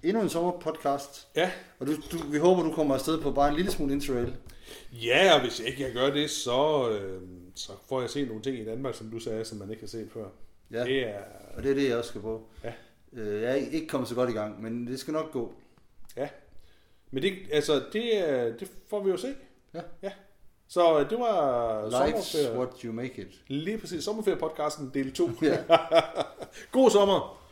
endnu en sommerpodcast. Ja, Og du, du, vi håber, du kommer afsted på bare en lille smule interrail. ja, og hvis ikke jeg gør det, så, øh, så får jeg se nogle ting i Danmark, som du sagde, som man ikke har set før. Ja, Det er, og det er det, jeg også skal på. Ja. Øh, Jeg er ikke kommet så godt i gang, men det skal nok gå. Men det, altså, det, er- det får vi jo se. Ja. ja. Så øh, det var Life's sommerferie. what you make it. Lige præcis, sommerferie-podcasten del 2. Ja. (laughs) God sommer!